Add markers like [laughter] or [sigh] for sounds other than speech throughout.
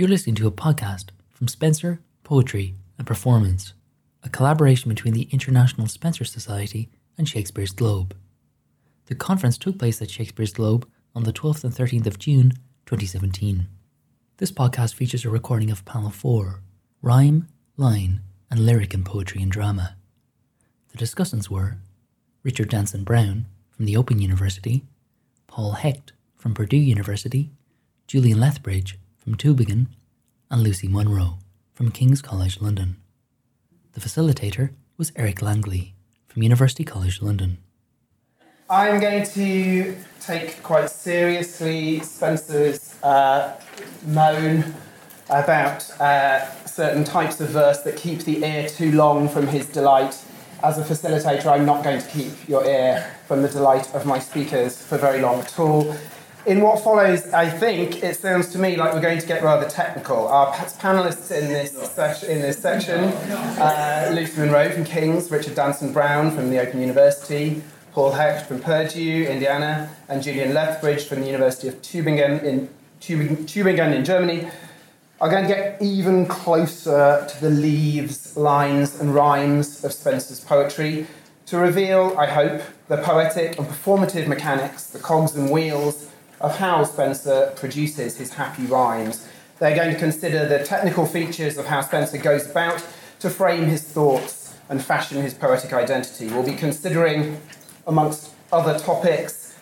You're listening to a podcast from Spenser Poetry and Performance, a collaboration between the International Spenser Society and Shakespeare's Globe. The conference took place at Shakespeare's Globe on the 12th and 13th of June 2017. This podcast features a recording of Panel 4 Rhyme, Line, and Lyric in Poetry and Drama. The discussants were Richard Danson Brown from the Open University, Paul Hecht from Purdue University, Julian Lethbridge from Tübingen, and Lucy Munro from King's College London. The facilitator was Eric Langley from University College London. I'm going to take quite seriously Spenser's uh, moan about uh, certain types of verse that keep the ear too long from his delight. As a facilitator, I'm not going to keep your ear from the delight of my speakers for very long at all. In what follows, I think it sounds to me like we're going to get rather technical. Our panelists in this, in this section uh, Lucy Munro from King's, Richard Danson Brown from the Open University, Paul Hecht from Purdue, Indiana, and Julian Lethbridge from the University of Tübingen in, Tübingen, Tübingen in Germany are going to get even closer to the leaves, lines, and rhymes of Spenser's poetry to reveal, I hope, the poetic and performative mechanics, the cogs and wheels of how Spenser produces his happy rhymes. They're going to consider the technical features of how Spenser goes about to frame his thoughts and fashion his poetic identity. We'll be considering, amongst other topics,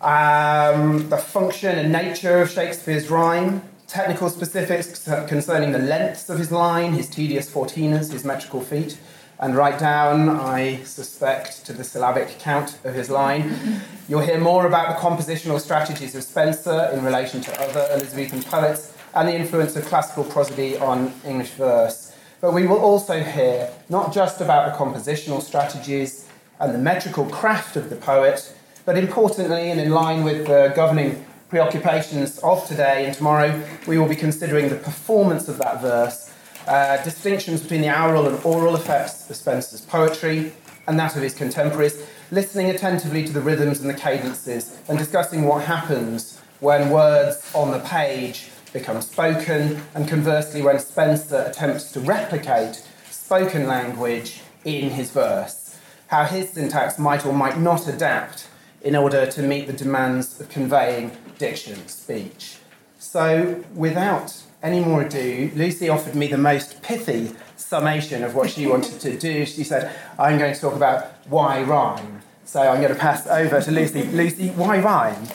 um, the function and nature of Shakespeare's rhyme, technical specifics concerning the lengths of his line, his tedious fourteeners, his metrical feet, and write down, I suspect, to the syllabic count of his line. You'll hear more about the compositional strategies of Spenser in relation to other Elizabethan poets and the influence of classical prosody on English verse. But we will also hear not just about the compositional strategies and the metrical craft of the poet, but importantly, and in line with the governing preoccupations of today and tomorrow, we will be considering the performance of that verse uh, distinctions between the aural and oral effects of Spenser's poetry and that of his contemporaries, listening attentively to the rhythms and the cadences, and discussing what happens when words on the page become spoken, and conversely, when Spenser attempts to replicate spoken language in his verse, how his syntax might or might not adapt in order to meet the demands of conveying diction, speech. So, without any more ado, Lucy offered me the most pithy summation of what she wanted to do. She said, I'm going to talk about why rhyme. So I'm going to pass over to Lucy. Lucy, why rhyme?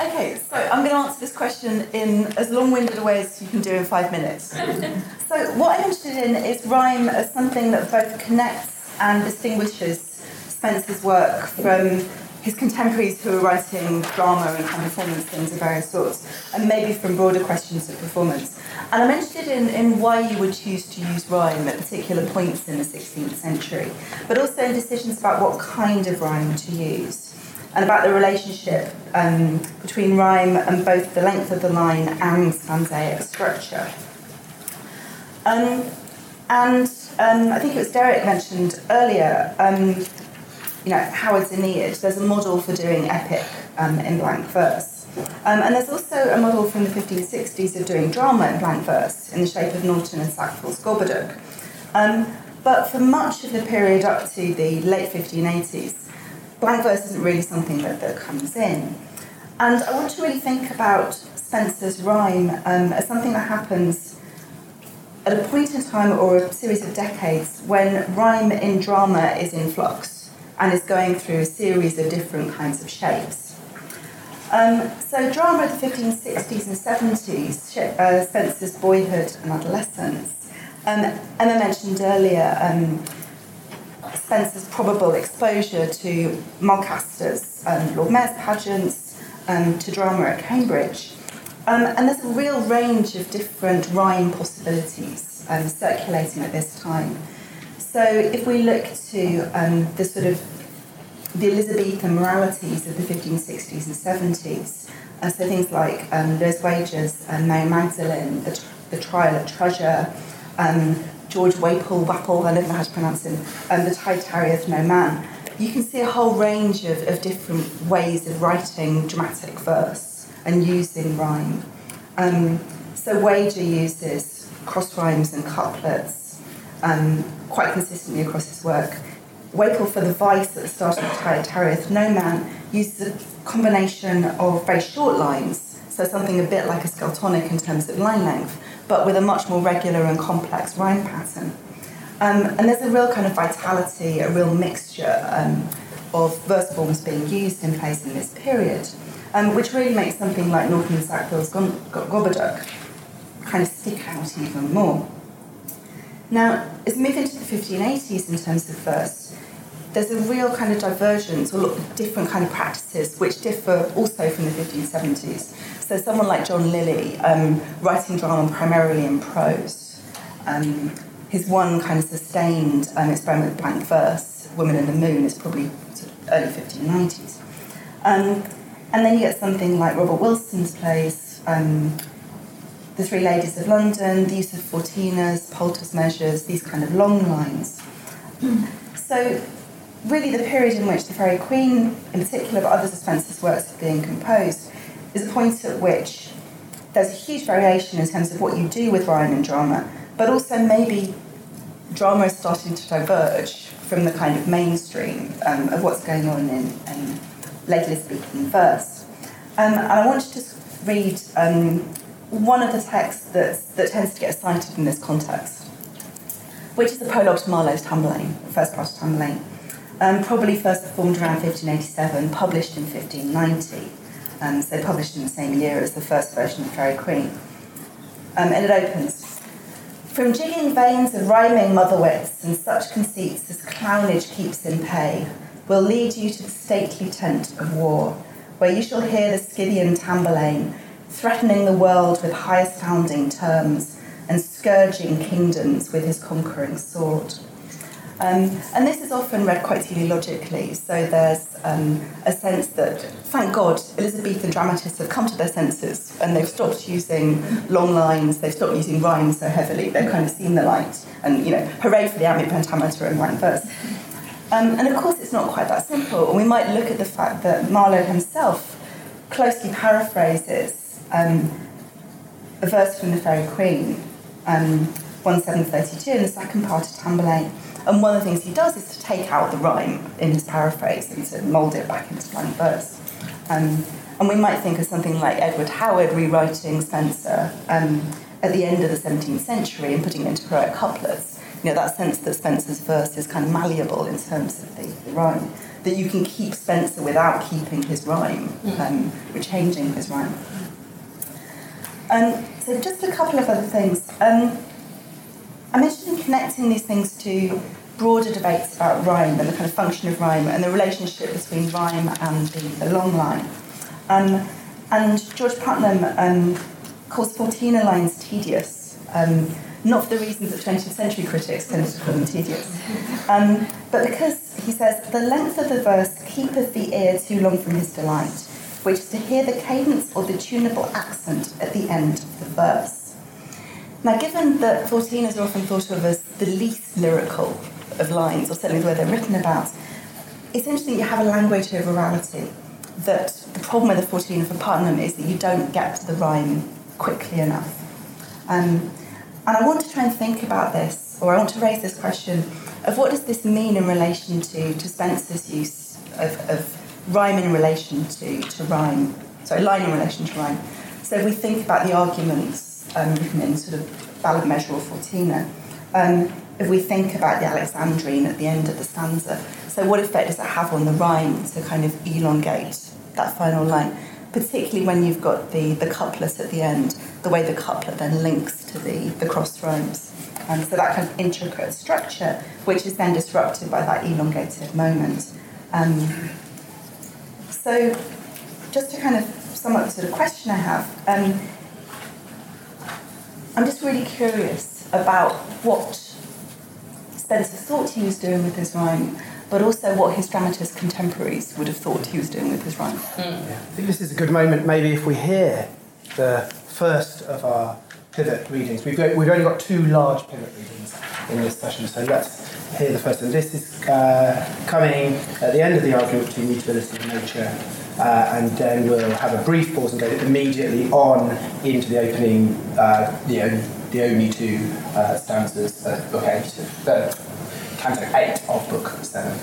Okay, so I'm going to answer this question in as long winded a way as you can do in five minutes. so, what I'm interested in is rhyme as something that both connects and distinguishes Spenser's work from his contemporaries who are writing drama and performance things of various sorts, and maybe from broader questions of performance. And I'm interested in, in why you would choose to use rhyme at particular points in the 16th century, but also in decisions about what kind of rhyme to use, and about the relationship um, between rhyme and both the length of the line and stanzaic structure. Um, and um, I think it was Derek mentioned earlier um, you know, Howard's Aeneid, there's a model for doing epic um, in blank verse. Um, and there's also a model from the 1560s of doing drama in blank verse in the shape of Norton and Sackville's Gorboduc. Um, but for much of the period up to the late 1580s, blank verse isn't really something that, that comes in. And I want to really think about Spenser's rhyme um, as something that happens at a point in time or a series of decades when rhyme in drama is in flux and is going through a series of different kinds of shapes. Um, so, drama of the 1560s and 70s, uh, Spenser's boyhood and adolescence. Um, Emma mentioned earlier um, Spenser's probable exposure to Mulcaster's um, Lord Mayor's pageants, um, to drama at Cambridge. Um, and there's a real range of different rhyme possibilities um, circulating at this time. So if we look to um, the sort of the Elizabethan moralities of the 1560s and 70s, uh, so things like um, Lewis Wager's and Mary Magdalene, the, the Trial at Treasure, um, George Wapel, Wapple, I don't know how to pronounce him, and the Tide Tarrieth No Man, you can see a whole range of, of different ways of writing dramatic verse and using rhyme. Um, so Wager uses cross rhymes and couplets um, quite consistently across his work. Wakeful for the vice at the start of the Tarrieth No Man uses a combination of very short lines, so something a bit like a skeltonic in terms of line length, but with a much more regular and complex rhyme pattern. Um, and there's a real kind of vitality, a real mixture um, of verse forms being used in plays in this period, um, which really makes something like Norton Sackville's Gorboduc kind of stick out even more. Now, as we move into the 1580s in terms of verse, there's a real kind of divergence or different kind of practices which differ also from the 1570s. So someone like John Lyly, um, writing drama primarily in prose, um, his one kind of sustained um, experiment with blank verse, Woman in the Moon, is probably sort of early 1590s. Um, and then you get something like Robert Wilson's plays, um, The Three Ladies of London, the use of fourteeners, Poulter's measures, these kind of long lines. So really the period in which the Faerie Queene, in particular, but others of Spenser's works are being composed, is a point at which there's a huge variation in terms of what you do with rhyme and drama, but also maybe drama is starting to diverge from the kind of mainstream um, of what's going on in, in late Elizabethan verse. Um, and I wanted to just read um, one of the texts that, that tends to get cited in this context, which is the prologue to Marlowe's Tamburlaine, the first part of Tamburlaine um, probably first performed around 1587, published in 1590, um, so published in the same year as the first version of Faerie Queene. Um, and it opens From jigging veins of rhyming mother wits and such conceits as clownage keeps in pay, will lead you to the stately tent of war, where you shall hear the Scythian Tamburlaine threatening the world with high sounding terms and scourging kingdoms with his conquering sword. Um, and this is often read quite teleologically, so there's um, a sense that, thank God, Elizabethan dramatists have come to their senses and they've stopped using long lines, they've stopped using rhymes so heavily, they've kind of seen the light, and, you know, hooray for the iambic pentameter and rhyme verse. Um, and of course, it's not quite that simple, we might look at the fact that Marlowe himself closely paraphrases um, a verse from the Faerie Queene, um, 1732, in the second part of Tamburlaine and one of the things he does is to take out the rhyme in his paraphrase and to mould it back into blank verse. Um, and we might think of something like Edward Howard rewriting Spenser um, at the end of the 17th century and putting it into heroic couplets. You know, that sense that Spenser's verse is kind of malleable in terms of the, the rhyme, that you can keep Spenser without keeping his rhyme, mm. um, or changing his rhyme. Um, so just a couple of other things. Um, interested in connecting these things to broader debates about rhyme and the kind of function of rhyme and the relationship between rhyme and the, the long line. Um, and George Puttenham um, calls 14 lines tedious, um, not for the reasons that 20th century critics tend to call them tedious, um, but because he says, the length of the verse keepeth the ear too long from his delight, which is to hear the cadence or the tunable accent at the end of the verse. Now, given that 14 is often thought of as the least lyrical of lines, or certainly the way they're written about, it's interesting you have a language of orality. That the problem with the 14 for Puttenham is that you don't get to the rhyme quickly enough. Um, and I want to try and think about this, or I want to raise this question of what does this mean in relation to, to Spenser's use of, of rhyme in relation to, to rhyme, sorry, line in relation to rhyme. So if we think about the arguments um, written in sort of ballad measure or fourteener. Um, if we think about the Alexandrine at the end of the stanza, so what effect does it have on the rhyme to kind of elongate that final line? Particularly when you've got the, the couplet at the end, the way the couplet then links to the, the cross rhymes. And um, so that kind of intricate structure, which is then disrupted by that elongated moment. Um, so, just to kind of sum up the sort of question I have, um, I'm just really curious about what Spenser thought he was doing with his rhyme, but also what his dramatist contemporaries would have thought he was doing with his rhyme. Mm. Yeah. I think this is a good moment, maybe, if we hear the first of our pivot readings. We've, we've only got two large pivot readings in this session, so let's hear the first. one. this is uh, coming at the end of the argument between mutability and nature uh, and then we'll have a brief pause and go immediately on into the opening, uh, the, only, the only two uh, stanzas of Book 8, uh, Canto 8 of Book 7.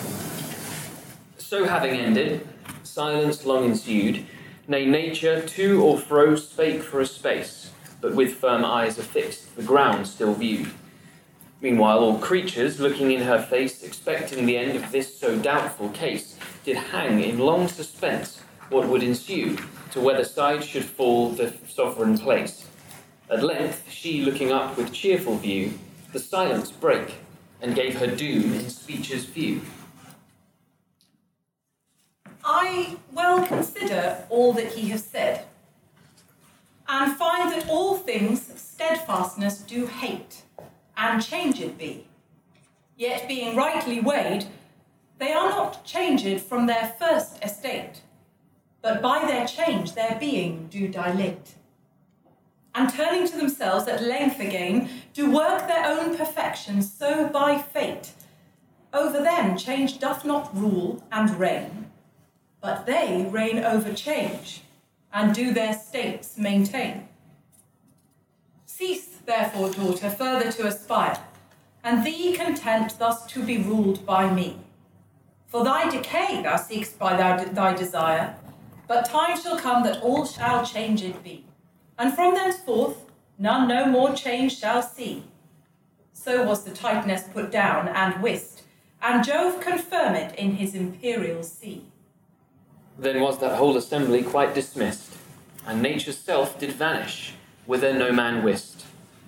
So having ended, silence long ensued, nay, nature to or fro spake for a space, but with firm eyes affixed, the ground still viewed. Meanwhile, all creatures, looking in her face, expecting the end of this so doubtful case, did hang in long suspense what would ensue, to whether side should fall the sovereign place. At length, she looking up with cheerful view, the silence brake, and gave her doom in speeches few. I well consider all that he has said, and find that all things steadfastness do hate, and changed be. Yet being rightly weighed, they are not changed from their first estate, but by their change their being do dilate. And turning to themselves at length again, do work their own perfection, so by fate. Over them change doth not rule and reign, but they reign over change, and do their states maintain. Cease, therefore, daughter, further to aspire, and thee content thus to be ruled by me. For thy decay thou seek'st by thy, thy desire, but time shall come that all shall changed be, and from thenceforth none no more change shall see. So was the Titaness put down and wist, and Jove confirmed in his imperial see. Then was that whole assembly quite dismissed, and nature's self did vanish, whither no man wist. [laughs]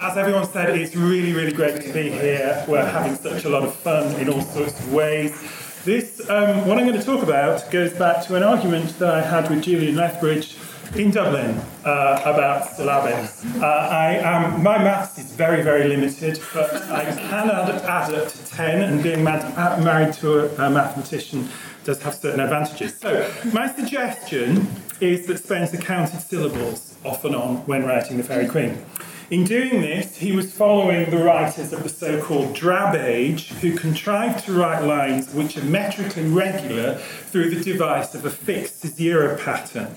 As everyone said, it's really, really great to be here. We're having such a lot of fun in all sorts of ways. This, um, what I'm going to talk about, goes back to an argument that I had with Julian Lethbridge in Dublin uh, about syllabics. Uh, I um, my maths is very, very limited, but I can add, add up to 10, and being mad, married to a, a mathematician does have certain advantages. So, my suggestion is that Spenser counted syllables off and on when writing The Faerie Queene. In doing this, he was following the writers of the so called drab age who contrived to write lines which are metrically regular through the device of a fixed caesura pattern.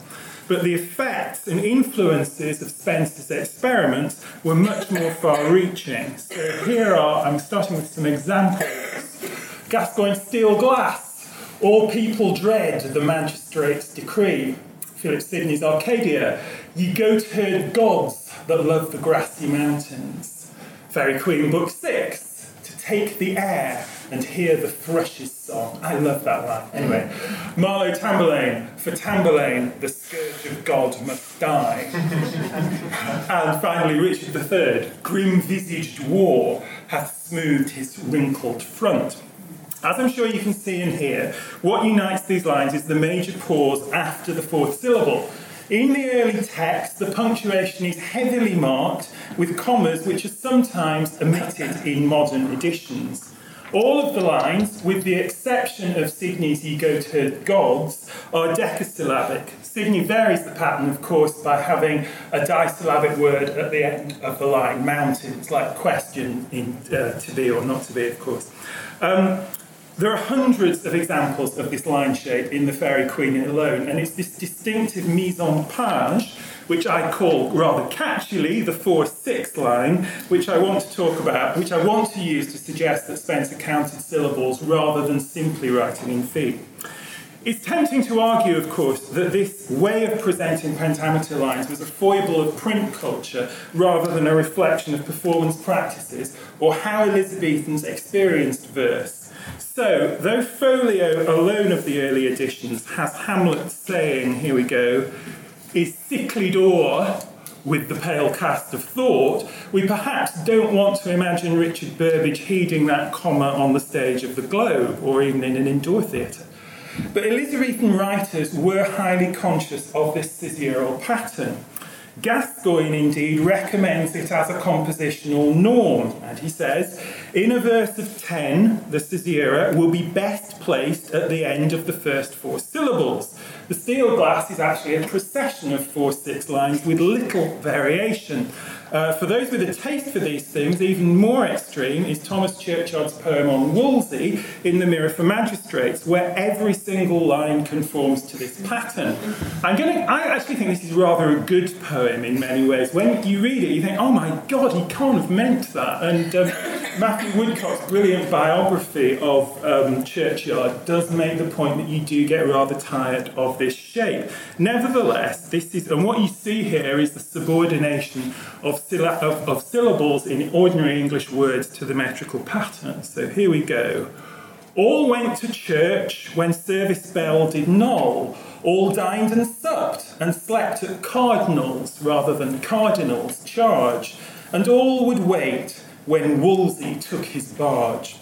But the effects and influences of Spenser's experiments were much more far reaching. So here are, I'm starting with some examples Gascoigne steel glass, all people dread the magistrate's decree. Philip Sidney's Arcadia, ye goat-herd gods that love the grassy mountains. Faerie Queene, Book 6, to take the air and hear the thrush's song. I love that line. Anyway, Marlowe Tamburlaine, for Tamburlaine, the scourge of God must die. [laughs] and finally, Richard III, grim-visaged war hath smoothed his wrinkled front. As I'm sure you can see and hear, what unites these lines is the major pause after the fourth syllable. In the early text, the punctuation is heavily marked with commas which are sometimes omitted in modern editions. All of the lines, with the exception of Sidney's Ye Goat-Herd Gods, are decasyllabic. Sidney varies the pattern, of course, by having a disyllabic word at the end of the line, mountains, like question in uh, to be or not to be, of course. Um, there are hundreds of examples of this line shape in the Faerie Queene alone, and it's this distinctive mise en page, which I call rather catchily the 4 6 line, which I want to talk about, which I want to use to suggest that Spenser counted syllables rather than simply writing in feet. It's tempting to argue, of course, that this way of presenting pentameter lines was a foible of print culture rather than a reflection of performance practices or how Elizabethans experienced verse. So, though folio alone of the early editions has Hamlet saying, here we go, is sicklied o'er with the pale cast of thought, we perhaps don't want to imagine Richard Burbage heeding that comma on the stage of the Globe or even in an indoor theatre. But Elizabethan writers were highly conscious of this caesural pattern. Gascoigne indeed recommends it as a compositional norm, and he says, in a verse of 10, the caesura will be best placed at the end of the first four syllables. The steel glass is actually a procession of four six lines with little variation. Uh, for those with a taste for these things, even more extreme is Thomas Churchyard's poem on Wolsey in The Mirror for Magistrates, where every single line conforms to this pattern. I'm to, I actually think this is rather a good poem in many ways. When you read it, you think, oh my god, he can't have meant that. And um, Matthew Woodcock's brilliant biography of um, Churchyard does make the point that you do get rather tired of this shape. Nevertheless, this is, and what you see here is the subordination of of, of syllables in ordinary English words to the metrical pattern. So here we go. All went to church when service bell did knoll. All dined and supped and slept at cardinals rather than cardinals' charge. And all would wait when Wolsey took his barge.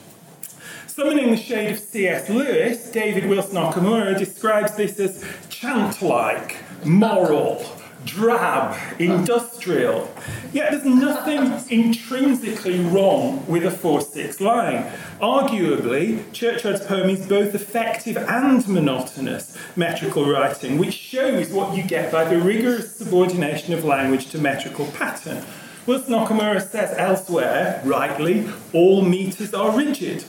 Summoning the shade of C.S. Lewis, David Wilson Okamura describes this as chant like, moral, drab, industrial. Yet there's nothing intrinsically wrong with a 4 6 line. Arguably, Churchyard's poem is both effective and monotonous metrical writing, which shows what you get by the rigorous subordination of language to metrical pattern. Wilson Okamura says elsewhere, rightly, all meters are rigid.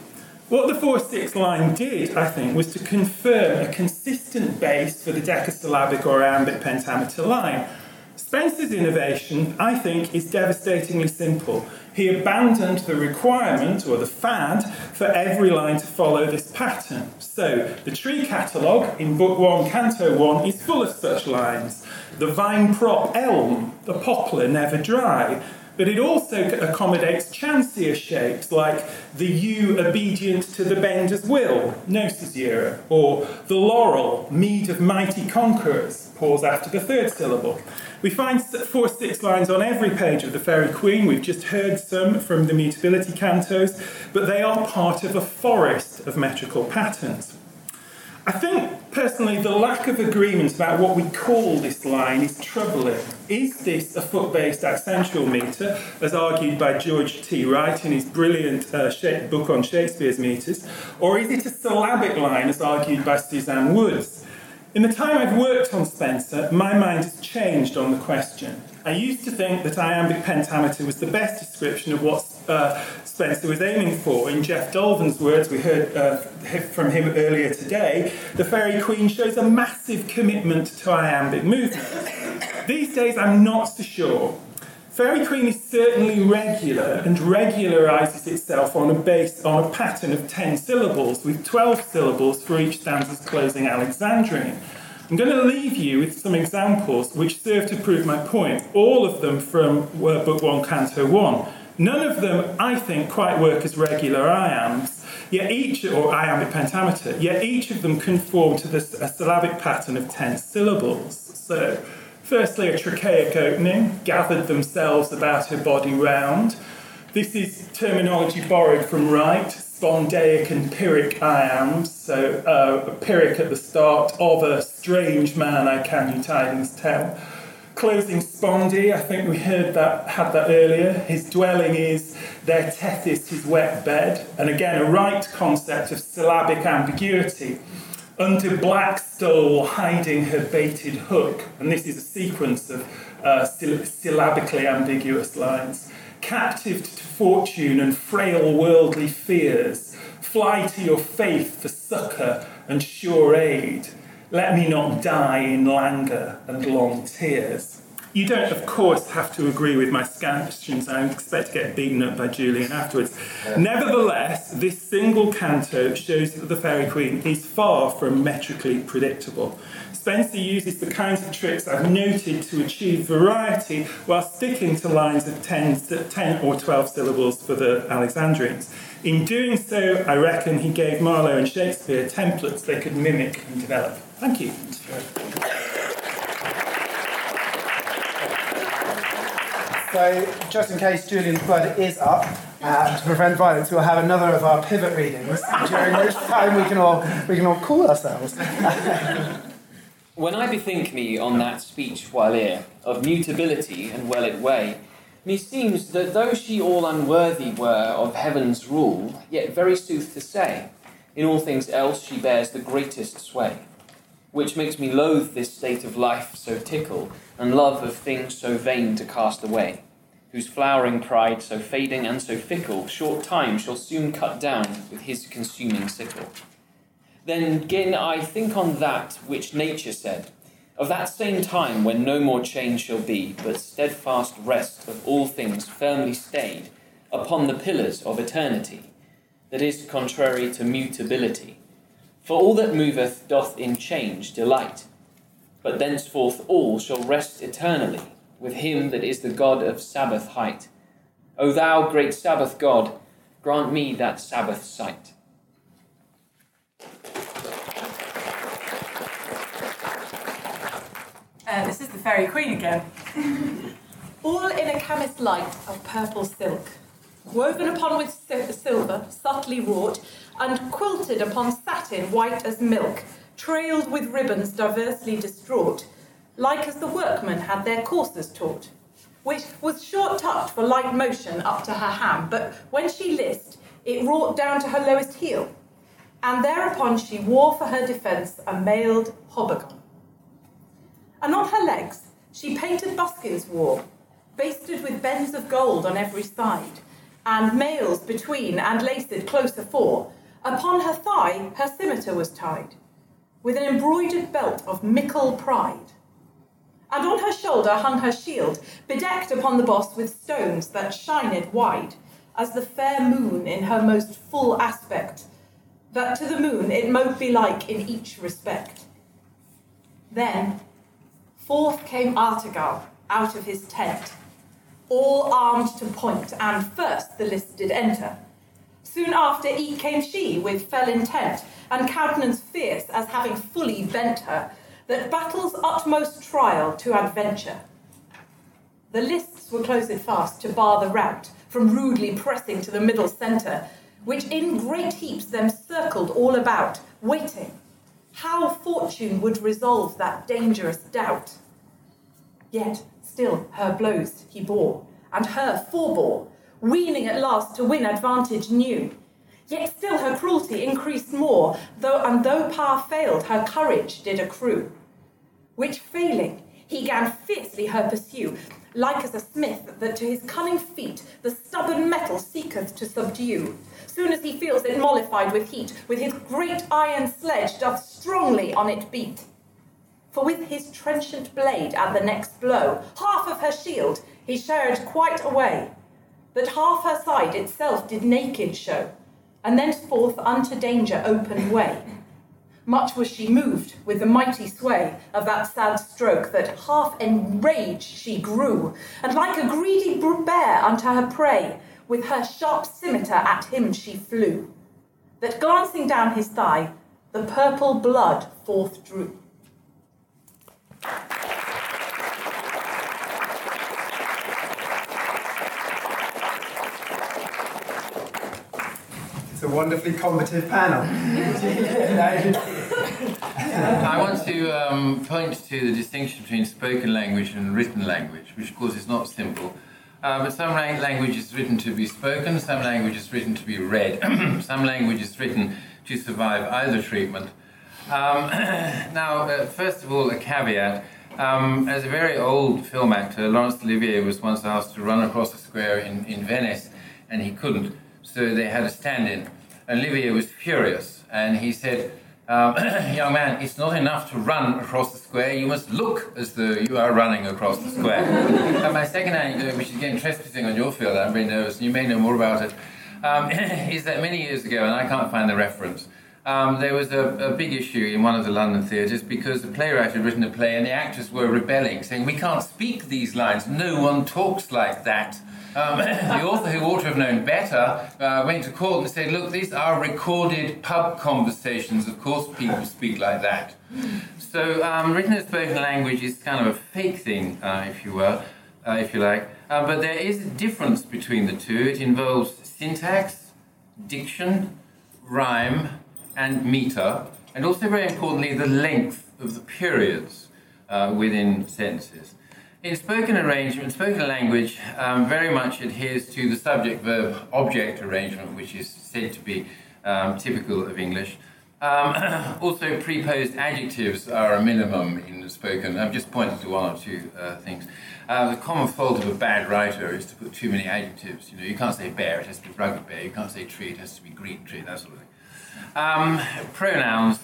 What the 4 6 line did, I think, was to confirm a consistent base for the decasyllabic or iambic pentameter line. Spenser's innovation, I think, is devastatingly simple. He abandoned the requirement or the fad for every line to follow this pattern. So, the tree catalogue in Book 1, Canto 1 is full of such lines. The vine prop elm, the poplar never dry, but it also accommodates chancier shapes like the yew obedient to the bender's will, no caesura, or the laurel, mead of mighty conquerors, pause after the third syllable. We find four six lines on every page of the Faerie Queene. We've just heard some from the mutability cantos, but they are part of a forest of metrical patterns. I think personally the lack of agreement about what we call this line is troubling. Is this a foot based accentual metre, as argued by George T. Wright in his brilliant uh, book on Shakespeare's metres, or is it a syllabic line, as argued by Suzanne Woods? In the time I've worked on Spenser, my mind has changed on the question. I used to think that iambic pentameter was the best description of what uh, Spenser was aiming for. In Jeff Dolven's words, we heard uh, from him earlier today, the Faerie Queene shows a massive commitment to iambic movement. These days, I'm not so sure. Faerie Queene is certainly regular and regularizes itself on a base on a pattern of 10 syllables with 12 syllables for each stanza's closing Alexandrine. I'm going to leave you with some examples which serve to prove my point, all of them from Book 1, Canto 1. None of them, I think, quite work as regular iambs, yet each, or iambic pentameter, yet each of them conform to this, a syllabic pattern of 10 syllables. So, firstly, a trochaic opening, gathered themselves about her body round. This is terminology borrowed from Wright, spondaic and pyrrhic iambs. So, uh, a pyrrhic at the start of a strange man I can you tidings tell. Closing spondee, I think we heard that, had that earlier. His dwelling is their tethys, his wet bed. And again, a right concept of syllabic ambiguity. Under black stole, hiding her baited hook. And this is a sequence of uh, syllabically ambiguous lines captive to fortune and frail worldly fears. Fly to your faith for succour and sure aid. Let me not die in languor and long tears. You don't, of course, have to agree with my scansions. I expect to get beaten up by Julian afterwards. Nevertheless, this single canto shows that the Faerie Queen is far from metrically predictable. Spenser uses the kinds of tricks I've noted to achieve variety while sticking to lines of 10, 10 or 12 syllables for the Alexandrines. In doing so, I reckon he gave Marlowe and Shakespeare templates they could mimic and develop. Thank you. So, just in case Julian's blood is up, uh, to prevent violence, we'll have another of our pivot readings, during which time we can all we can all cool ourselves. [laughs] When I bethink me on that speech while here, of mutability and well it way, meseems that though she all unworthy were of heaven's rule, yet very sooth to say, in all things else she bears the greatest sway. which makes me loathe this state of life so tickle, and love of things so vain to cast away, whose flowering pride so fading and so fickle, short time shall soon cut down with his consuming sickle. Then gin I think on that which nature said, of that same time when no more change shall be, but steadfast rest of all things firmly stayed upon the pillars of eternity, that is contrary to mutability for all that moveth doth in change delight. But thenceforth all shall rest eternally with him that is the God of Sabbath height. O thou great Sabbath God, grant me that Sabbath sight. Uh, this is the Fairy Queen again. All in a chemist's light of purple silk, woven upon with silver, subtly wrought, and quilted upon satin white as milk, trailed with ribbons diversely distraught, like as the workmen had their courses taught, which was short tucked for light motion up to her ham, but when she list, it wrought down to her lowest heel, and thereupon she wore for her defence a mailed haubergeon. And on her legs she painted buskins wore, basted with bends of gold on every side, and mails between and laced close afore, Upon her thigh her scimitar was tied, with an embroidered belt of mickle pride. And on her shoulder hung her shield, bedecked upon the boss with stones that shined wide, as the fair moon in her most full aspect, that to the moon it mote be like in each respect. Then forth came Artegall out of his tent, all armed to point, and first the list did enter Soon after eke came she with fell intent, and countenance fierce as having fully bent her, that battle's utmost trial to adventure. The lists were closed fast to bar the rout, from rudely pressing to the middle centre, which in great heaps them circled all about, waiting how fortune would resolve that dangerous doubt. Yet still her blows he bore, and her forbore, weening at last to win advantage new. Yet still her cruelty increased more, though and though power failed, her courage did accrue. Which failing, he gan fiercely her pursue, like as a smith that to his cunning feet the stubborn metal seeketh to subdue. Soon as he feels it mollified with heat, with his great iron sledge doth strongly on it beat. For with his trenchant blade at the next blow, half of her shield he shared quite away, that half her side itself did naked show, and thenceforth unto danger open way. Much was she moved with the mighty sway of that sad stroke that half enraged she grew, and like a greedy bear unto her prey, with her sharp scimitar at him she flew. That glancing down his thigh, the purple blood forth drew. It's a wonderfully combative panel. I want to um, point to the distinction between spoken language and written language, which of course is not simple. Uh, but some language is written to be spoken, some language is written to be read, [clears throat] some language is written to survive either treatment. Um, [clears throat] now, uh, first of all, a caveat. Um, as a very old film actor, Laurence Olivier was once asked to run across a square in, in Venice, and he couldn't so they had a stand-in. Olivier was furious, and he said, um, [clears throat] young man, it's not enough to run across the square, you must look as though you are running across the square. [laughs] and my second anecdote, which is again trespassing on your field, I'm very nervous, and you may know more about it, um, [laughs] is that many years ago, and I can't find the reference, um, there was a, a, big issue in one of the London theatres because the playwright had written a play and the actors were rebelling, saying, We can't speak these lines, no one talks like that. Um, [laughs] the author, who ought to have known better, uh, went to court and said, Look, these are recorded pub conversations. Of course, people speak like that. So, um, written and spoken language is kind of a fake thing, uh, if you will, uh, if you like. Uh, but there is a difference between the two. It involves syntax, diction, rhyme, and meter, and also, very importantly, the length of the periods uh, within sentences. In spoken arrangement, spoken language um, very much adheres to the subject verb object arrangement, which is said to be um, typical of English. Um, [clears throat] also, preposed adjectives are a minimum in spoken. I've just pointed to one or two uh, things. Uh, the common fault of a bad writer is to put too many adjectives. You know, you can't say bear; it has to be rugged bear. You can't say tree; it has to be green tree. That sort of thing. Um, pronouns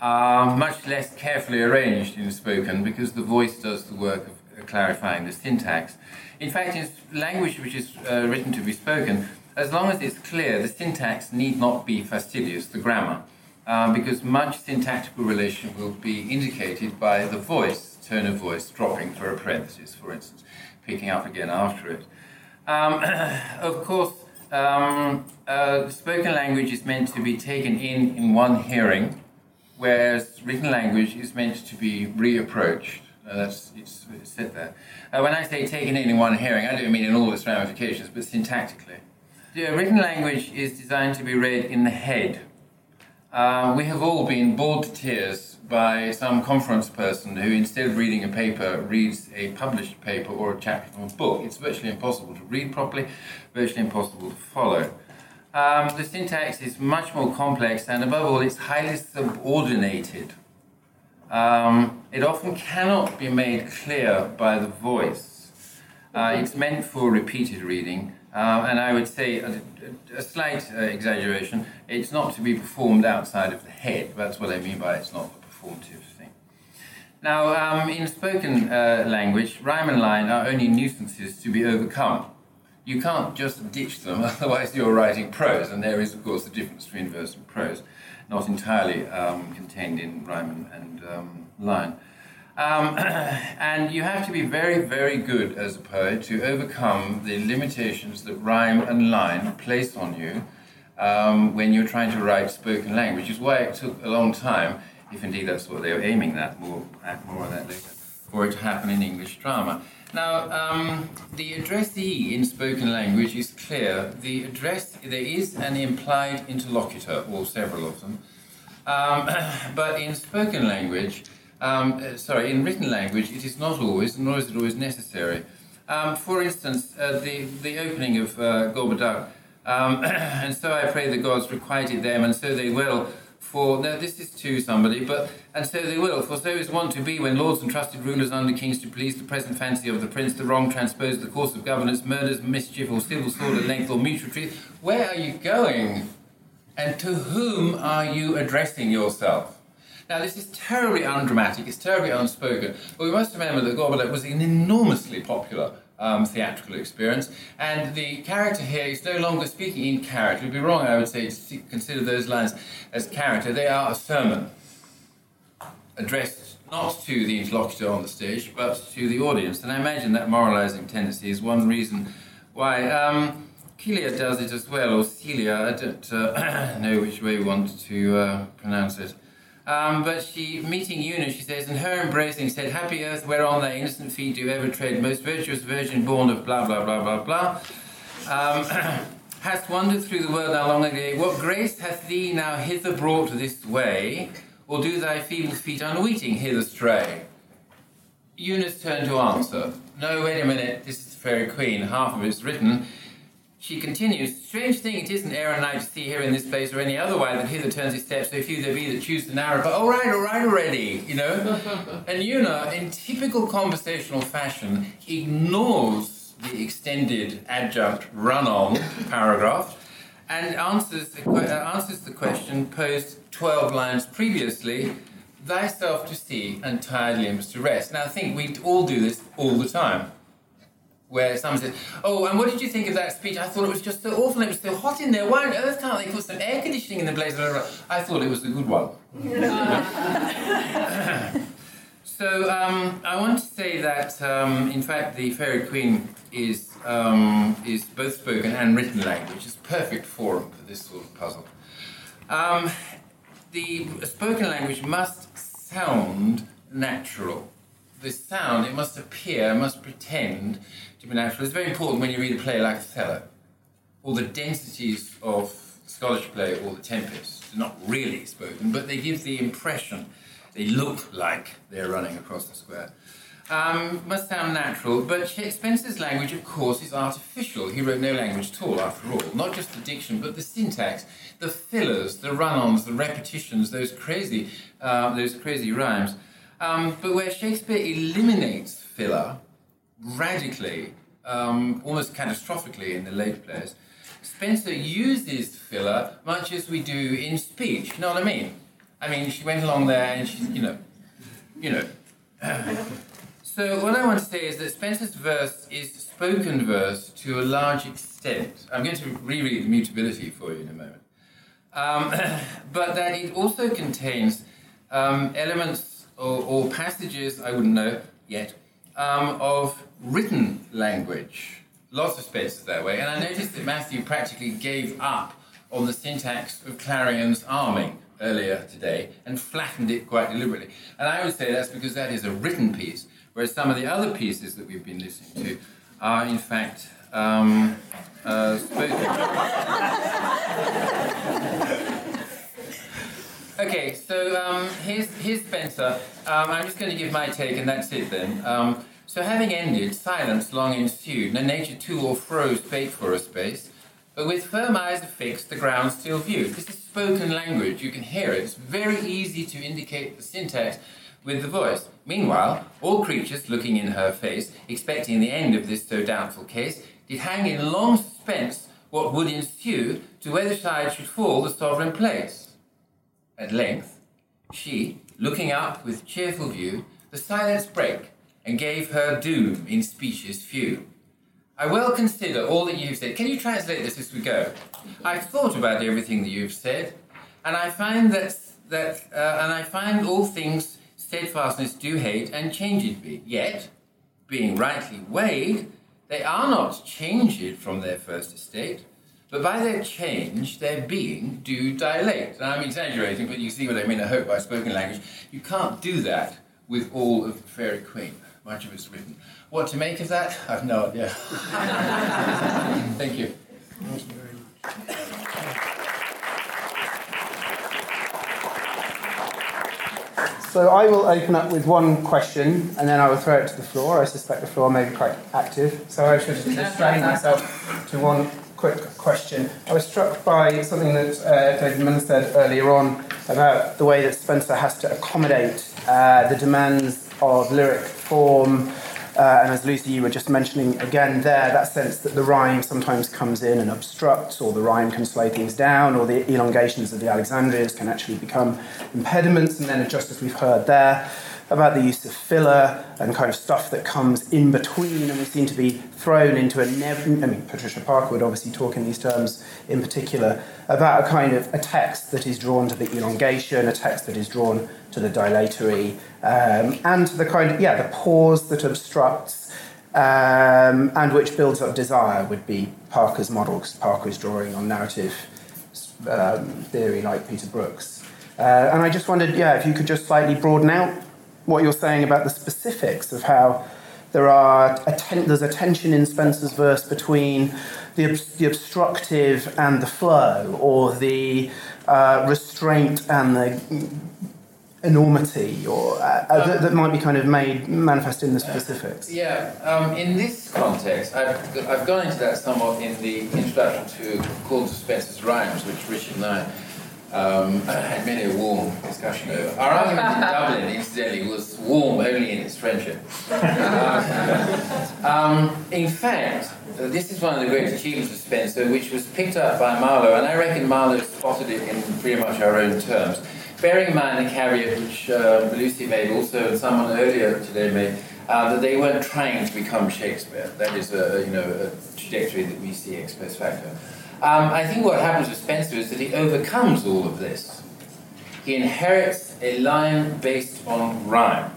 are much less carefully arranged in spoken because the voice does the work of clarifying the syntax. In fact, in language which is uh, written to be spoken, as long as it's clear, the syntax need not be fastidious, the grammar, uh, because much syntactical relation will be indicated by the voice, tone of voice dropping for a parenthesis, for instance, picking up again after it. Um, [coughs] of course, um, uh, spoken language is meant to be taken in in one hearing, whereas written language is meant to be reapproached. Uh, that's it's, it's said there. Uh, when I say taken in in one hearing, I don't mean in all its ramifications, but syntactically. The written language is designed to be read in the head. Uh, we have all been bored to tears by some conference person who, instead of reading a paper, reads a published paper or a chapter from a book. It's virtually impossible to read properly, virtually impossible to follow. Um, the syntax is much more complex, and above all, it's highly subordinated. Um, it often cannot be made clear by the voice. Uh, it's meant for repeated reading, uh, and I would say a, a slight uh, exaggeration, it's not to be performed outside of the head. That's what I mean by it's not a performative thing. Now, um, in spoken uh, language, rhyme and line are only nuisances to be overcome. You can't just ditch them, [laughs] otherwise you're writing prose, and there is, of course, the difference between verse and prose, not entirely um, contained in rhyme and, um, line. Um, [clears throat] and you have to be very, very good as a poet to overcome the limitations that rhyme and line place on you um, when you're trying to write spoken language, which is why it took a long time, if indeed that's what they were aiming at, more, more of that later, for it to happen in English drama. Now, um, the addressee in spoken language is clear. The address, there is an implied interlocutor, or several of them. Um, [coughs] but in spoken language, um, uh, sorry, in written language, it is not always, nor is it always necessary. Um, for instance, uh, the, the opening of uh, Gorboduc, um, [coughs] and so I pray the gods requited them, and so they will for now this is to somebody, but and so they will, for so is one to be when lords and trusted rulers under kings to please the present fancy of the prince, the wrong transposed the course of governance, murders, mischief, or civil sword at length, or mutual treaty. Where are you going? And to whom are you addressing yourself? Now, this is terribly undramatic, it's terribly unspoken, but we must remember that Gorboduc was an enormously popular um, theatrical experience. And the character here is no longer speaking in character. It would be wrong, I would say, to consider those lines as character. They are a sermon addressed not to the interlocutor on the stage, but to the audience. And I imagine that moralizing tendency is one reason why. Um, Celia does it as well, or Celia, I don't uh, [clears throat] know which way you want to uh, pronounce it. Um, but she, meeting Una, she says, and her embracing said, Happy earth whereon thy innocent feet do ever tread, most virtuous virgin born of blah, blah, blah, blah, blah. Um, [clears throat] hast wandered through the world how long ago? What grace hath thee now hither brought this way? Or do thy feeble feet unweeting hither stray? Eunice turned to answer, No, wait a minute, this is the Fairy Queen, half of it's written. She continues, Strange thing it isn't Aaron and night to see here in this place or any other way that hither turns his steps, so few there be that choose the narrow, but all right, all right already, you know? [laughs] and Una, in typical conversational fashion, ignores the extended adjunct run-on paragraph and answers the, uh, answers the question posed 12 lines previously, thyself to see and tired limbs to rest. Now I think we all do this all the time where someone says, "Oh, and what did you think of that speech? I thought it was just so awful. It was so hot in there. Why on earth can't they put some air conditioning in the place?" I thought it was a good one. [laughs] so um, I want to say that, um, in fact, the Fairy Queen is um, is both spoken and written language. It's perfect forum for this sort of puzzle. Um, the spoken language must sound natural the sound, it must appear, must pretend It's very important when you read a play like Othello. All the densities of the Scottish play or the Tempest are not really spoken, but they give the impression, they look like they're running across the square. um, must sound natural, but Spenser's language, of course, is artificial. He wrote no language at all, after all. Not just the diction, but the syntax, the fillers, the run-ons, the repetitions, those crazy, uh, those crazy rhymes. Um, but where Shakespeare eliminates filler radically, um, almost catastrophically in the late plays, Spenser uses filler much as we do in speech. You know what I mean? I mean, she went along there and she, you know, you know. [clears throat] so what I want to say is that Spenser's verse is spoken verse to a large extent. I'm going to reread the mutability for you in a moment. Um, [clears throat] but that it also contains um, elements or, or, passages, I wouldn't know yet, um, of written language. Lots of spaces that way. And I noticed that Matthew practically gave up on the syntax of Clarion's arming earlier today and flattened it quite deliberately. And I would say that's because that is a written piece, whereas some of the other pieces that we've been listening to are, in fact, um, uh, spoken. [laughs] okay, so um, here's, here's Spenser. Um, I'm just going to give my take, and that's it then. So having ended, silence long ensued, no nature to or fro spake for a space, but with firm eyes affixed, the ground still viewed. This is spoken language, you can hear it. It's very easy to indicate the syntax with the voice. Meanwhile, all creatures looking in her face, expecting the end of this so doubtful case, did hang in long suspense what would ensue to whether side should fall the sovereign place. At length, she, looking up with cheerful view, the silence brake, and gave her doom in speeches few. I well consider all that you've said. Can you translate this as we go? I've thought about everything that you've said, and I find that that uh, and I find all things steadfastness do hate and changed be. Yet, being rightly weighed, they are not changed from their first estate, but by their change, their being do dilate. And I'm exaggerating, but you see what I mean. I hope by spoken language, you can't do that with all of the Faerie Queene. Much of it's written. What to make of that? I've no idea. [laughs] Thank you. Thank you very much. So I will open up with one question and then I will throw it to the floor. I suspect the floor may be quite active, so I should restrain myself to one quick question. I was struck by something that uh, David Miller said earlier on about the way that Spenser has to accommodate uh, the demands of lyric form, uh, and as Lucy, you were just mentioning again there, that sense that the rhyme sometimes comes in and obstructs, or the rhyme can slow things down, or the elongations of the Alexandrines can actually become impediments, and then just as we've heard there, about the use of filler and kind of stuff that comes in between, and we seem to be thrown into a never. I mean, Patricia Parker would obviously talk in these terms in particular about a kind of a text that is drawn to the elongation, a text that is drawn to the dilatory, um, and the kind of yeah, the pause that obstructs. Um, and which builds up desire would be Parker's model, because Parker is drawing on narrative um, theory like Peter Brooks. Uh, and I just wondered, yeah, if you could just slightly broaden out what you're saying about the specifics of how there are a ten- there's a tension in Spenser's verse between the, the obstructive and the flow, or the uh, restraint and the enormity, or uh, uh, that, that, might be kind of made manifest in the specifics. Yeah, um, in this context, I've, I've gone into that somewhat in the introduction to Called to Spenser's Rhymes, which Richard and I um, [coughs] had many a warm discussion over. Our argument in Dublin, incidentally, was warm only in its friendship. [laughs] Um, in fact, this is one of the great achievements of Spenser, which was picked up by Marlowe, and I reckon Marlowe spotted it in pretty much our own terms. Bearing in mind the caveat which uh, Lucy made, also and someone earlier today made, uh, that they weren't trying to become Shakespeare. That is a, you know, a trajectory that we see ex post facto. Um, I think what happens with Spenser is that he overcomes all of this. He inherits a line based on rhyme.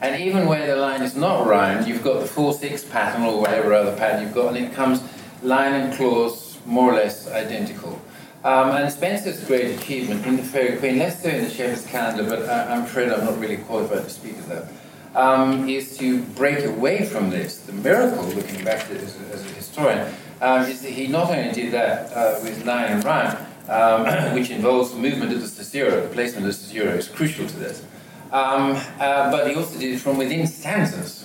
And even where the line is not rhymed, you've got the 4 6 pattern or whatever other pattern you've got, and it comes line and clause more or less identical. Um, and Spenser's great achievement in the Faerie Queene, less so in the Shepherd's Calendar, but I, am afraid I'm not really qualified to speak of that, um, is to break away from this. The miracle, looking back at it as a, historian, um, is that he not only did that uh, with line and rhyme, um, [clears throat] which involves the movement of the caesura, the placement of the caesura is crucial to this, um, uh, but he also did it from within stanzas.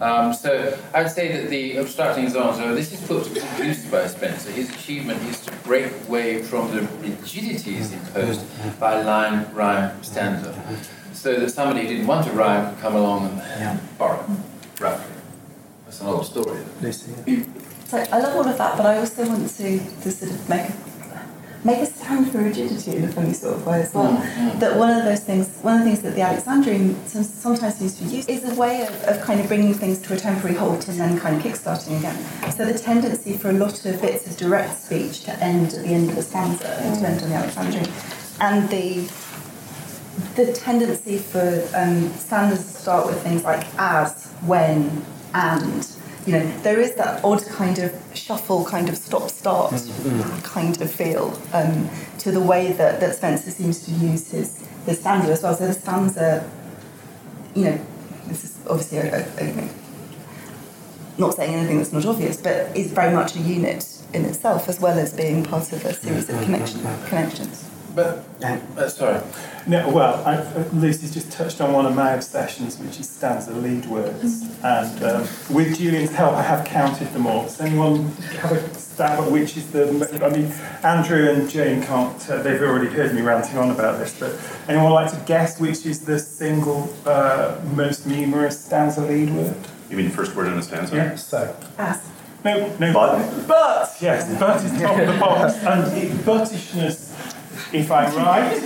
Um, so I'd say that the obstructing zonzo, this is put to good use by Spenser. His achievement is to break away from the rigidities imposed by line, rhyme, stanza. So that somebody who didn't want to rhyme could come along and Yeah. borrow, roughly. That's an old story. Lucy. So I love all of that, but I also want to, to sort of make a, make a stand for rigidity in a funny sort of way as well. That one of those things, one of the things that the Alexandrine sometimes used to use is a way of, of kind of bringing things to a temporary halt and then kind of kickstarting again. So the tendency for a lot of bits of direct speech to end at the end of a stanza, to end on the Alexandrine, and the the tendency for um, standards to start with things like as, when, and. You know, there is that odd kind of shuffle, kind of stop-start mm, mm. kind of feel um, to the way that, that Spenser seems to use his, his stanza as well. So the stanza, you know, this is obviously a, a, a, not saying anything that's not obvious, but is very much a unit in itself as well as being part of a series of mm, connection, connections. But, uh, sorry. No, well, I, uh, Lucy's just touched on one of my obsessions, which is stanza lead words. And um, with Julian's help, I have counted them all. Does anyone have a stab at which is the. I mean, Andrew and Jane can't, uh, they've already heard me ranting on about this, but anyone like to guess which is the single uh, most numerous stanza lead word? You mean the first word in a stanza? Yeah, so. As. No, no. But? But, yes, but is top of the box. And it, buttishness, if I'm right,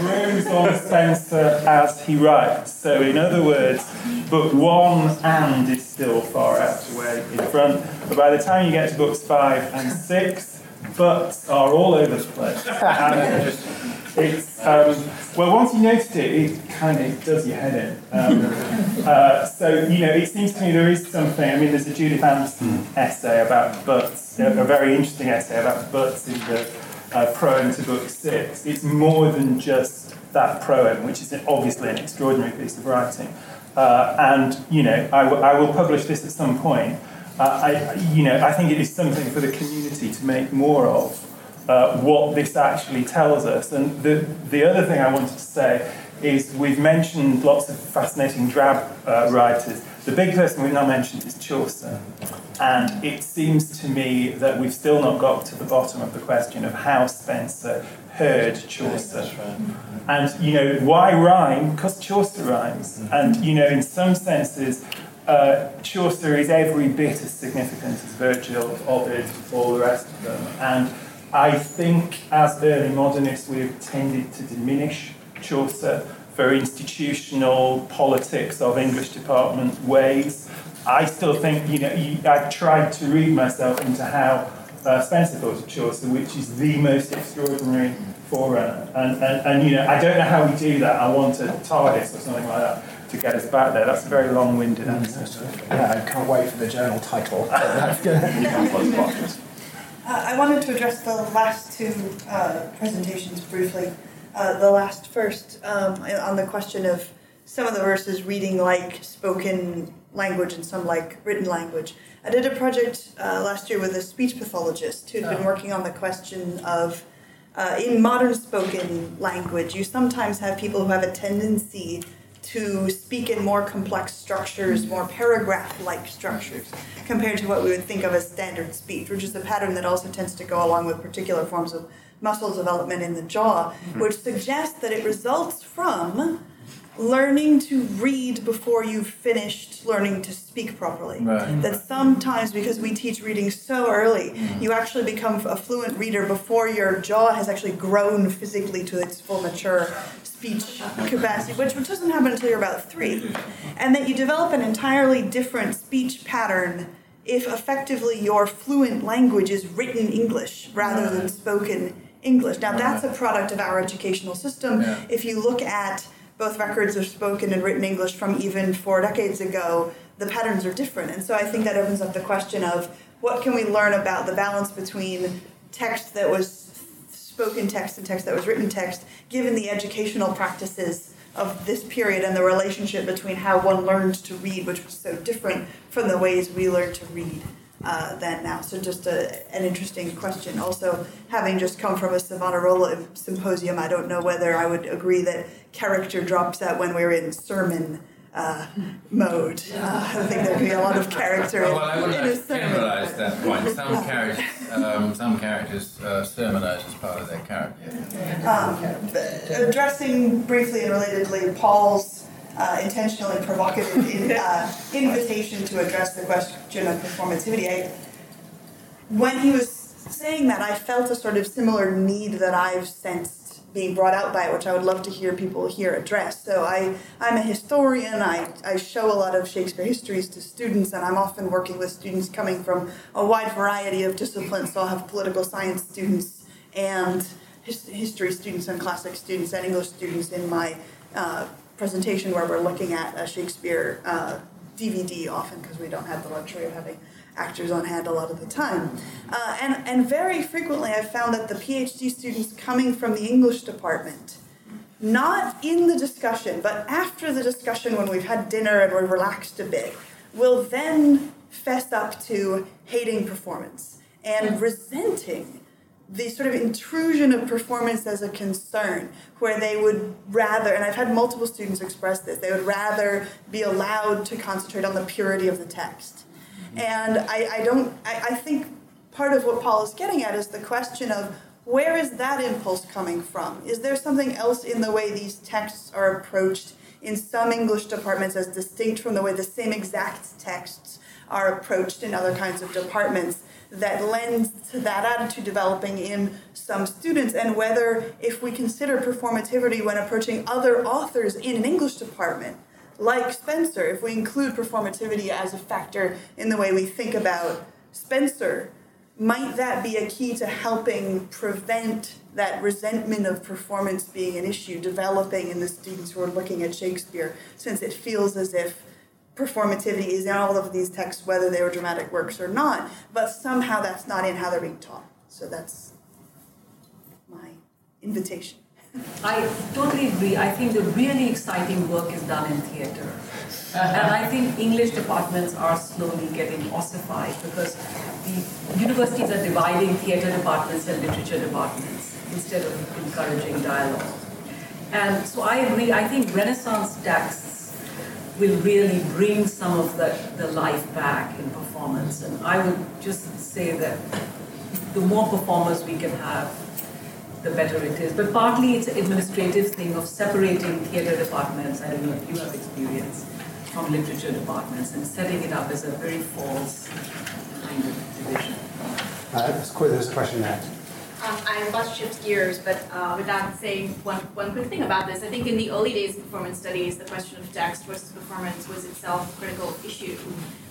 grows on Spenser as he writes. So, in other words, book one and is still far out away in front. But by the time you get to books five and six, buts are all over the place. [laughs] And it's, um, well, once you notice it, it kind of does your head in. Um, [laughs] uh, so, you know, it seems to me there is something. I mean, there's a Judith Anderson essay about butts, a, a very interesting essay about butts in the uh, proem to book six. It's more than just that proem, which is obviously an extraordinary piece of writing. Uh, and, you know, I, w- I will publish this at some point. Uh, I, you know, I think it is something for the community to make more of uh, what this actually tells us. And the, the other thing I wanted to say is we've mentioned lots of fascinating drab uh, writers. The big person we've not mentioned is Chaucer. And it seems to me that we've still not got to the bottom of the question of how Spenser heard Chaucer. And, you know, why rhyme? Because Chaucer rhymes. And, you know, in some senses, uh, Chaucer is every bit as significant as Virgil, Ovid, all the rest of them. And I think as early modernists we have tended to diminish Chaucer for institutional politics of English department ways. I still think, you know, you, I tried to read myself into how uh, Spenser thought of Chaucer, which is the most extraordinary forerunner. And, and, and, you know, I don't know how we do that. I want a TARDIS or something like that to get us back there. That's a very long-winded answer. Yeah, I can't wait for the journal title. That's [laughs] good. Uh, I wanted to address the last two uh, presentations briefly. Uh, the last first um, on the question of some of the verses reading like spoken language and some like written language. I did a project uh, last year with a speech pathologist who'd been working on the question of uh, in modern spoken language, you sometimes have people who have a tendency to speak in more complex structures, more paragraph like structures, compared to what we would think of as standard speech, which is a pattern that also tends to go along with particular forms of muscle development in the jaw, mm-hmm. which suggests that it results from learning to read before you've finished learning to speak properly. Right. Mm-hmm. That sometimes, because we teach reading so early, mm-hmm. you actually become a fluent reader before your jaw has actually grown physically to its full mature speech capacity, which, which doesn't happen until you're about three. And that you develop an entirely different speech pattern if effectively your fluent language is written English rather than spoken English. Now, that's a product of our educational system. Yeah. If you look at both records of spoken and written English from even four decades ago, the patterns are different. And so I think that opens up the question of what can we learn about the balance between text that was spoken text and text that was written text, given the educational practices of this period and the relationship between how one learned to read, which was so different from the ways we learn to read uh, than now. So just a, an interesting question. Also, having just come from a Savonarola symposium, I don't know whether I would agree that character drops out when we're in sermon uh, mode. Uh, I think there could be a lot of character well, I would in, like a sermon. generalise that point. Some characters, um, some characters uh, sermonise as part of their character. Um, addressing briefly and relatedly Paul's uh, intentionally provocative in, uh, invitation to address the question of performativity. I, when he was saying that, I felt a sort of similar need that I've sensed being brought out by it, which I would love to hear people here address. So I, I'm a historian, I, I show a lot of Shakespeare histories to students, and I'm often working with students coming from a wide variety of disciplines. So I'll have political science students and his, history students and classic students and English students in my uh, presentation where we're looking at a Shakespeare uh, DVD often because we don't have the luxury of having actors on hand a lot of the time. Uh, and, and very frequently I've found that the PhD students coming from the English department, not in the discussion, but after the discussion when we've had dinner and we're relaxed a bit, will then fess up to hating performance and resenting the sort of intrusion of performance as a concern, where they would rather, and I've had multiple students express this, they would rather be allowed to concentrate on the purity of the text. Mm-hmm. And I, I don't, I, I think part of what Paul is getting at is the question of where is that impulse coming from? Is there something else in the way these texts are approached in some English departments as distinct from the way the same exact texts are approached in other kinds of departments that lends to that attitude developing in some students and whether if we consider performativity when approaching other authors in an English department like Spenser, if we include performativity as a factor in the way we think about Spenser, might that be a key to helping prevent that resentment of performance being an issue developing in the students who are looking at Shakespeare, since it feels as if performativity is in all of these texts, whether they were dramatic works or not, but somehow that's not in how they're being taught. So that's my invitation. I totally agree. I think the really exciting work is done in theatre. Uh-huh. And I think English departments are slowly getting ossified because the universities are dividing theatre departments and literature departments instead of encouraging dialogue. And so I agree, I think Renaissance texts will really bring some of the, the life back in performance. And I would just say that the more performers we can have, the better it is. But partly it's an administrative thing of separating theatre departments, I don't know if you have experience, from literature departments and setting it up as a very false kind of division. Uh, there's a question there. Um, I must shift gears, but uh, without saying one, one quick thing about this, I think in the early days of performance studies, the question of text versus performance was itself a critical issue.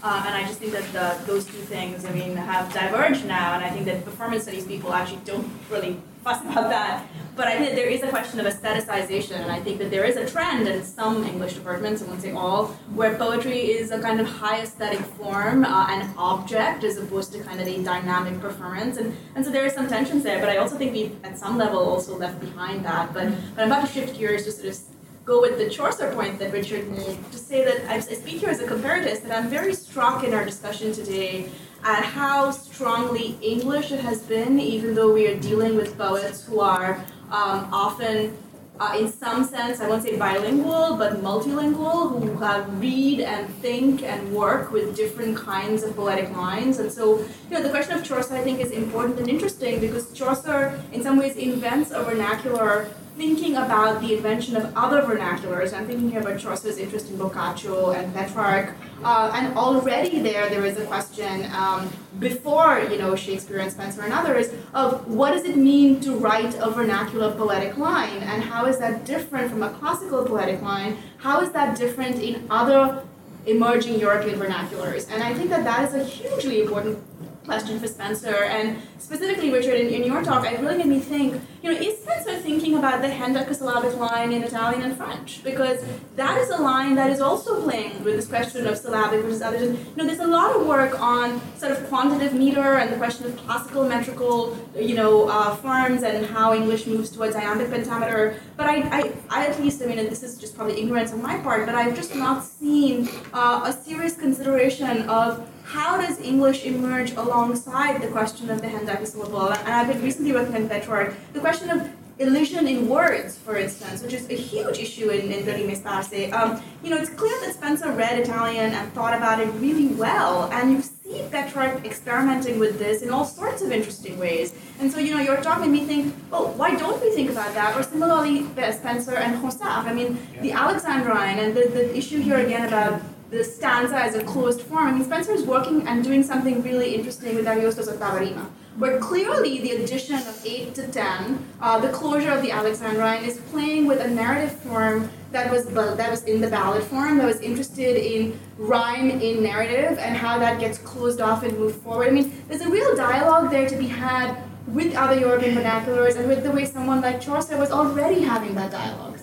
Um, and I just think that the, those two things, I mean, have diverged now, and I think that performance studies people actually don't really fuss about that. But I think there is a question of aestheticization, and I think that there is a trend in some English departments, I won't say all, where poetry is a kind of high aesthetic form, uh, an object, as opposed to kind of a dynamic performance. And, and so there are some tensions there, but I also think we've, at some level, also left behind that. But, but I'm about to shift gears to just go with the Chaucer point that Richard made, to say that I speak here as a comparatist, that I'm very struck in our discussion today at how strongly English it has been, even though we are dealing with poets who are um, often, uh, in some sense, I won't say bilingual, but multilingual, who have read and think and work with different kinds of poetic minds. And so, you know, the question of Chaucer, I think, is important and interesting because Chaucer, in some ways, invents a vernacular thinking about the invention of other vernaculars. I'm thinking here about Chaucer's interest in Boccaccio and Petrarch. Uh, and already there, there is a question um, before, you know, Shakespeare and Spenser and others of what does it mean to write a vernacular poetic line, and how is that different from a classical poetic line? How is that different in other emerging European vernaculars? And I think that that is a hugely important question for Spenser And specifically, Richard, in, in your talk, it really made me think, you know, is Spenser thinking about the hendecasyllabic line in Italian and French? Because that is a line that is also playing with this question of syllabic versus other. You know, there's a lot of work on sort of quantitative meter and the question of classical metrical, you know, uh, forms and how English moves towards iambic pentameter. But I, I, I at least, I mean, this is just probably ignorance on my part, but I've just not seen uh, a serious consideration of how does English emerge alongside the question of the hendecasyllable? And I've been recently working on Petrarch, the question of illusion in words, for instance, which is a huge issue in, in Rime Sparse. Um, you know, it's clear that Spenser read Italian and thought about it really well, and you see Petrarch experimenting with this in all sorts of interesting ways. And so, you know, you're talking me think, oh, why don't we think about that? Or similarly, Spenser and Ronsard. I mean, yeah. the Alexandrine and the, the issue here again about the stanza as a closed form. I mean, Spenser is working and doing something really interesting with Ariosto's Ottava Rima where clearly the addition of 8 to 10, uh, the closure of the Alexandrine, is playing with a narrative form that was that was in the ballad form, that was interested in rhyme in narrative and how that gets closed off and moved forward. I mean, there's a real dialogue there to be had with other European vernaculars and with the way someone like Chaucer was already having that dialogue.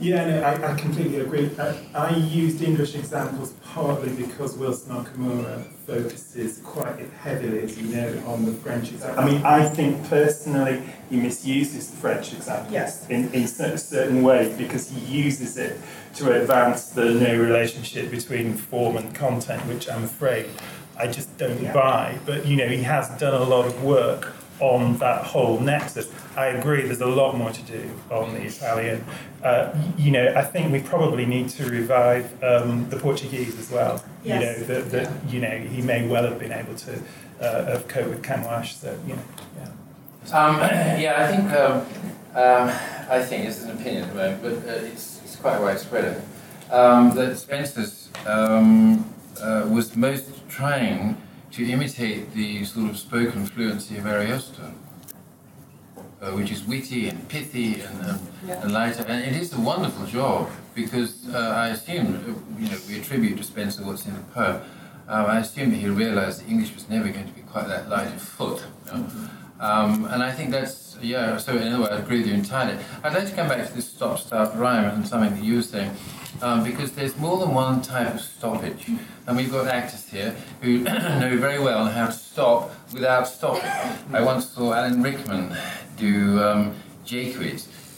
Yeah, no, I, I completely agree. I, I used English examples partly because Wilson-Okamura focuses quite heavily, as you know, on the French example. I mean, I think personally he misuses the French example yes. in, in certain ways because he uses it to advance the no relationship between form and content, which I'm afraid I just don't yeah. buy. But, you know, he has done a lot of work on that whole nexus. I agree, there's a lot more to do on the Italian. Uh, you know, I think we probably need to revive um, the Portuguese as well. Yes. You know, that, that yeah. you know, he may well have been able to uh, have cope with Camões, so, you know, yeah. Um, [clears throat] yeah, I think, um, um, I think, this is an opinion at the moment, but uh, it's, it's quite widespread, um, that Spenser's um, uh, was most trying to imitate the sort of spoken fluency of Ariosto, uh, which is witty and pithy and, and, yeah. and, lighter. And it is a wonderful job because uh, I assume, uh, you know, we attribute to Spenser what's in the poem. Uh, I assume that he realized that English was never going to be quite that light of foot. You know? Um, and I think that's, yeah, so in other words, I agree with you entirely. I'd like to come back to this stop, start, rhyme and something that you were saying um, because there's more than one type of stoppage. And we've got actors here who [clears throat] know very well how to stop without stopping. I once saw Alan Rickman do um,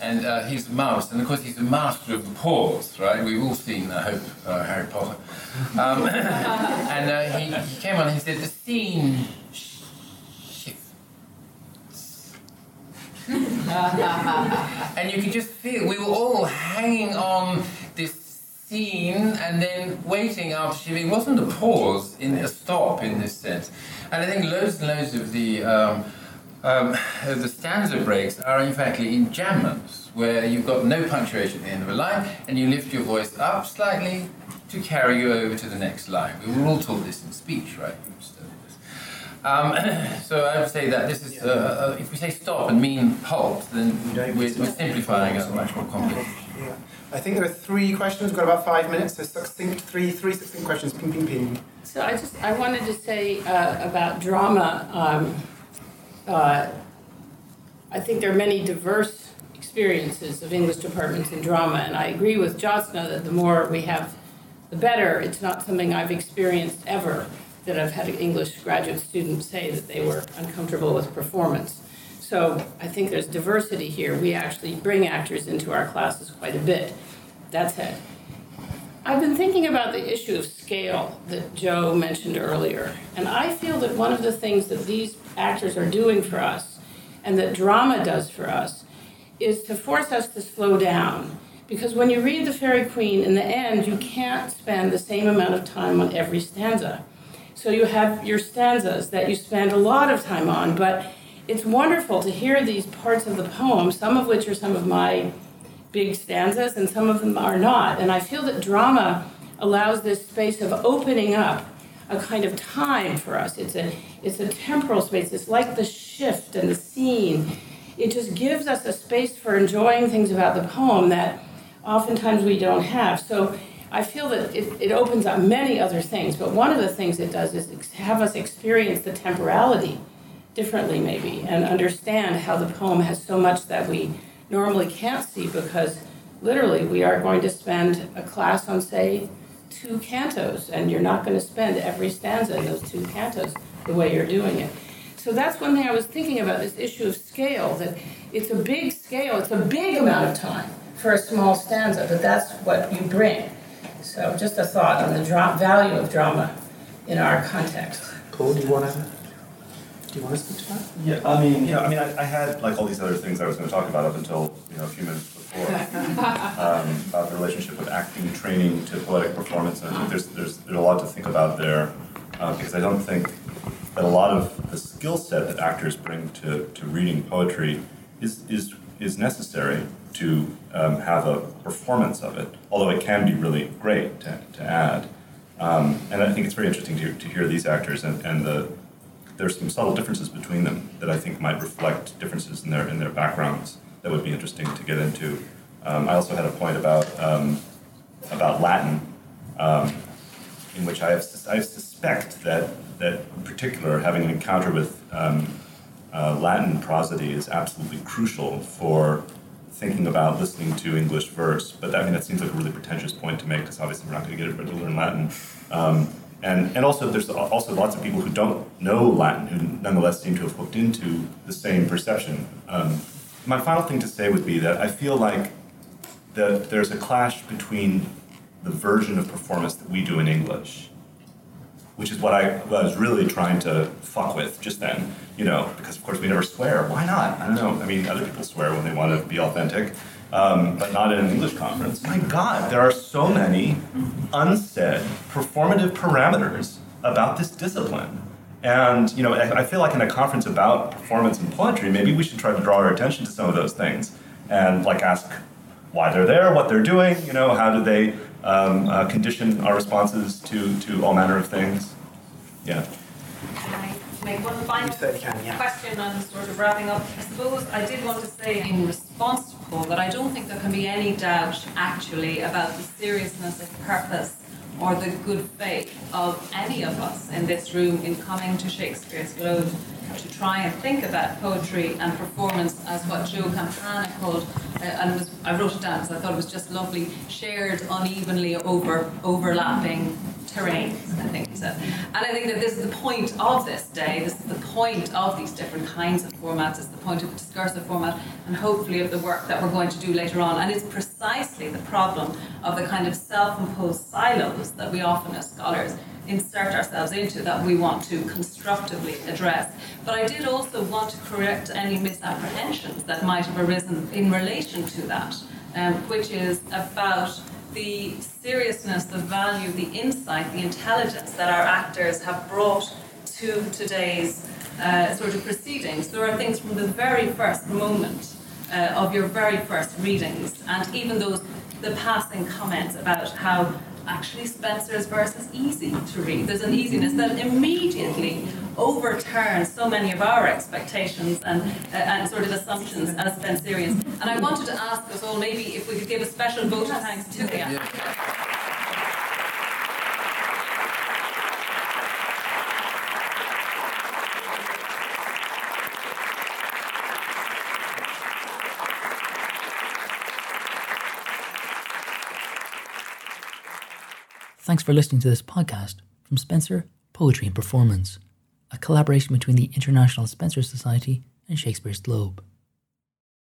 and uh, he's a mouse, and of course he's a master of the pause, right? We've all seen, I hope, uh, Harry Potter. Um, [laughs] and uh, he, he came on and he said, the scene [laughs] and you could just feel we were all hanging on this scene and then waiting after she it wasn't a pause in a stop in this sense. And i think loads and loads of the um, um, the stanza breaks are in fact in enjambments where you've got no punctuation at the end of a line and you lift your voice up slightly to carry you over to the next line. We were all taught this in speech right um, [coughs] so I would say that this is, uh, uh, if we say stop and mean halt, then we're, we're simplifying a much more complex. Yeah. I think there are three questions. We've got about five minutes. So succinct, three, three succinct questions. Ping, ping, ping. So I just I wanted to say uh, about drama. Um, uh, I think there are many diverse experiences of English departments in drama, and I agree with Jyotsna that the more we have, the better. It's not something I've experienced ever that I've had English graduate students say that they were uncomfortable with performance. So I think there's diversity here. We actually bring actors into our classes quite a bit. That said, I've been thinking about the issue of scale that Joe mentioned earlier, and I feel that one of the things that these actors are doing for us and that drama does for us is to force us to slow down. Because when you read The Faerie Queene, in the end, you can't spend the same amount of time on every stanza. So you have your stanzas that you spend a lot of time on, but it's wonderful to hear these parts of the poem, some of which are some of my big stanzas, and some of them are not. And I feel that drama allows this space of opening up a kind of time for us. It's a it's a temporal space. It's like the shift and the scene. It just gives us a space for enjoying things about the poem that oftentimes we don't have. So I feel that it, it opens up many other things, but one of the things it does is have us experience the temporality differently maybe and understand how the poem has so much that we normally can't see because literally we are going to spend a class on say two cantos and you're not going to spend every stanza in those two cantos the way you're doing it. So that's one thing i was thinking about this issue of scale that it's a big scale it's a big amount of time for a small stanza but that's what you bring so just a thought on the dra- value of drama in our context. Paul do you want to Do you want to speak to that? Yeah, I mean, you know, I mean, I, I had like all these other things I was going to talk about up until you know a few minutes before [laughs] um, about the relationship of acting training to poetic performance, and I think there's there's there's a lot to think about there uh, because I don't think that a lot of the skill set that actors bring to, to reading poetry is is is necessary to um, have a performance of it, although it can be really great to, to add. Um, and I think it's very interesting to, to hear these actors and, and the there's some subtle differences between them that I think might reflect differences in their in their backgrounds that would be interesting to get into. Um, I also had a point about um, about Latin, um, in which I have I suspect that that in particular having an encounter with um, uh, Latin prosody is absolutely crucial for thinking about listening to English verse. But I mean that seems like a really pretentious point to make because obviously we're not going to get everybody to learn Latin. Um, and, and also, there's also lots of people who don't know Latin who nonetheless seem to have hooked into the same perception. Um, my final thing to say would be that I feel like that there's a clash between the version of performance that we do in English, which is what I was really trying to fuck with just then, you know, because of course we never swear. Why not? I don't know. I mean, other people swear when they want to be authentic um, but not in an English conference. My God, there are so many unsaid performative parameters about this discipline. And you know, I, I feel like in a conference about performance and poetry, maybe we should try to draw our attention to some of those things and like ask why they're there, what they're doing, you know, how do they um, uh, condition our responses to to all manner of things. Yeah make one final can, yeah. question and sort of wrapping up. I suppose I did want to say in response to Paul that I don't think there can be any doubt actually about the seriousness of purpose or the good faith of any of us in this room in coming to Shakespeare's Globe to try and think about poetry and performance as what Joe Campana called, uh, and was, I wrote it down because I thought it was just lovely, shared unevenly over overlapping terrains, I think he said. And I think that this is the point of this day, this is the point of these different kinds of formats, it's the point of the discursive format, and hopefully of the work that we're going to do later on. And it's precisely the problem of the kind of self imposed silos that we often, as scholars, insert ourselves into that we want to constructively address. But I did also want to correct any misapprehensions that might have arisen in relation to that, um, which is about the seriousness, the value, the insight, the intelligence that our actors have brought to today's uh, sort of proceedings. There are things from the very first moment uh, of your very first readings, and even those the passing comments about how actually Spenser's verse is easy to read. There's an easiness that immediately overturns so many of our expectations and, uh, and sort of assumptions as Spenserians. And I wanted to ask us all maybe if we could give a special vote of thanks to the Thanks for listening to this podcast from Spenser Poetry and Performance, a collaboration between the International Spenser Society and Shakespeare's Globe.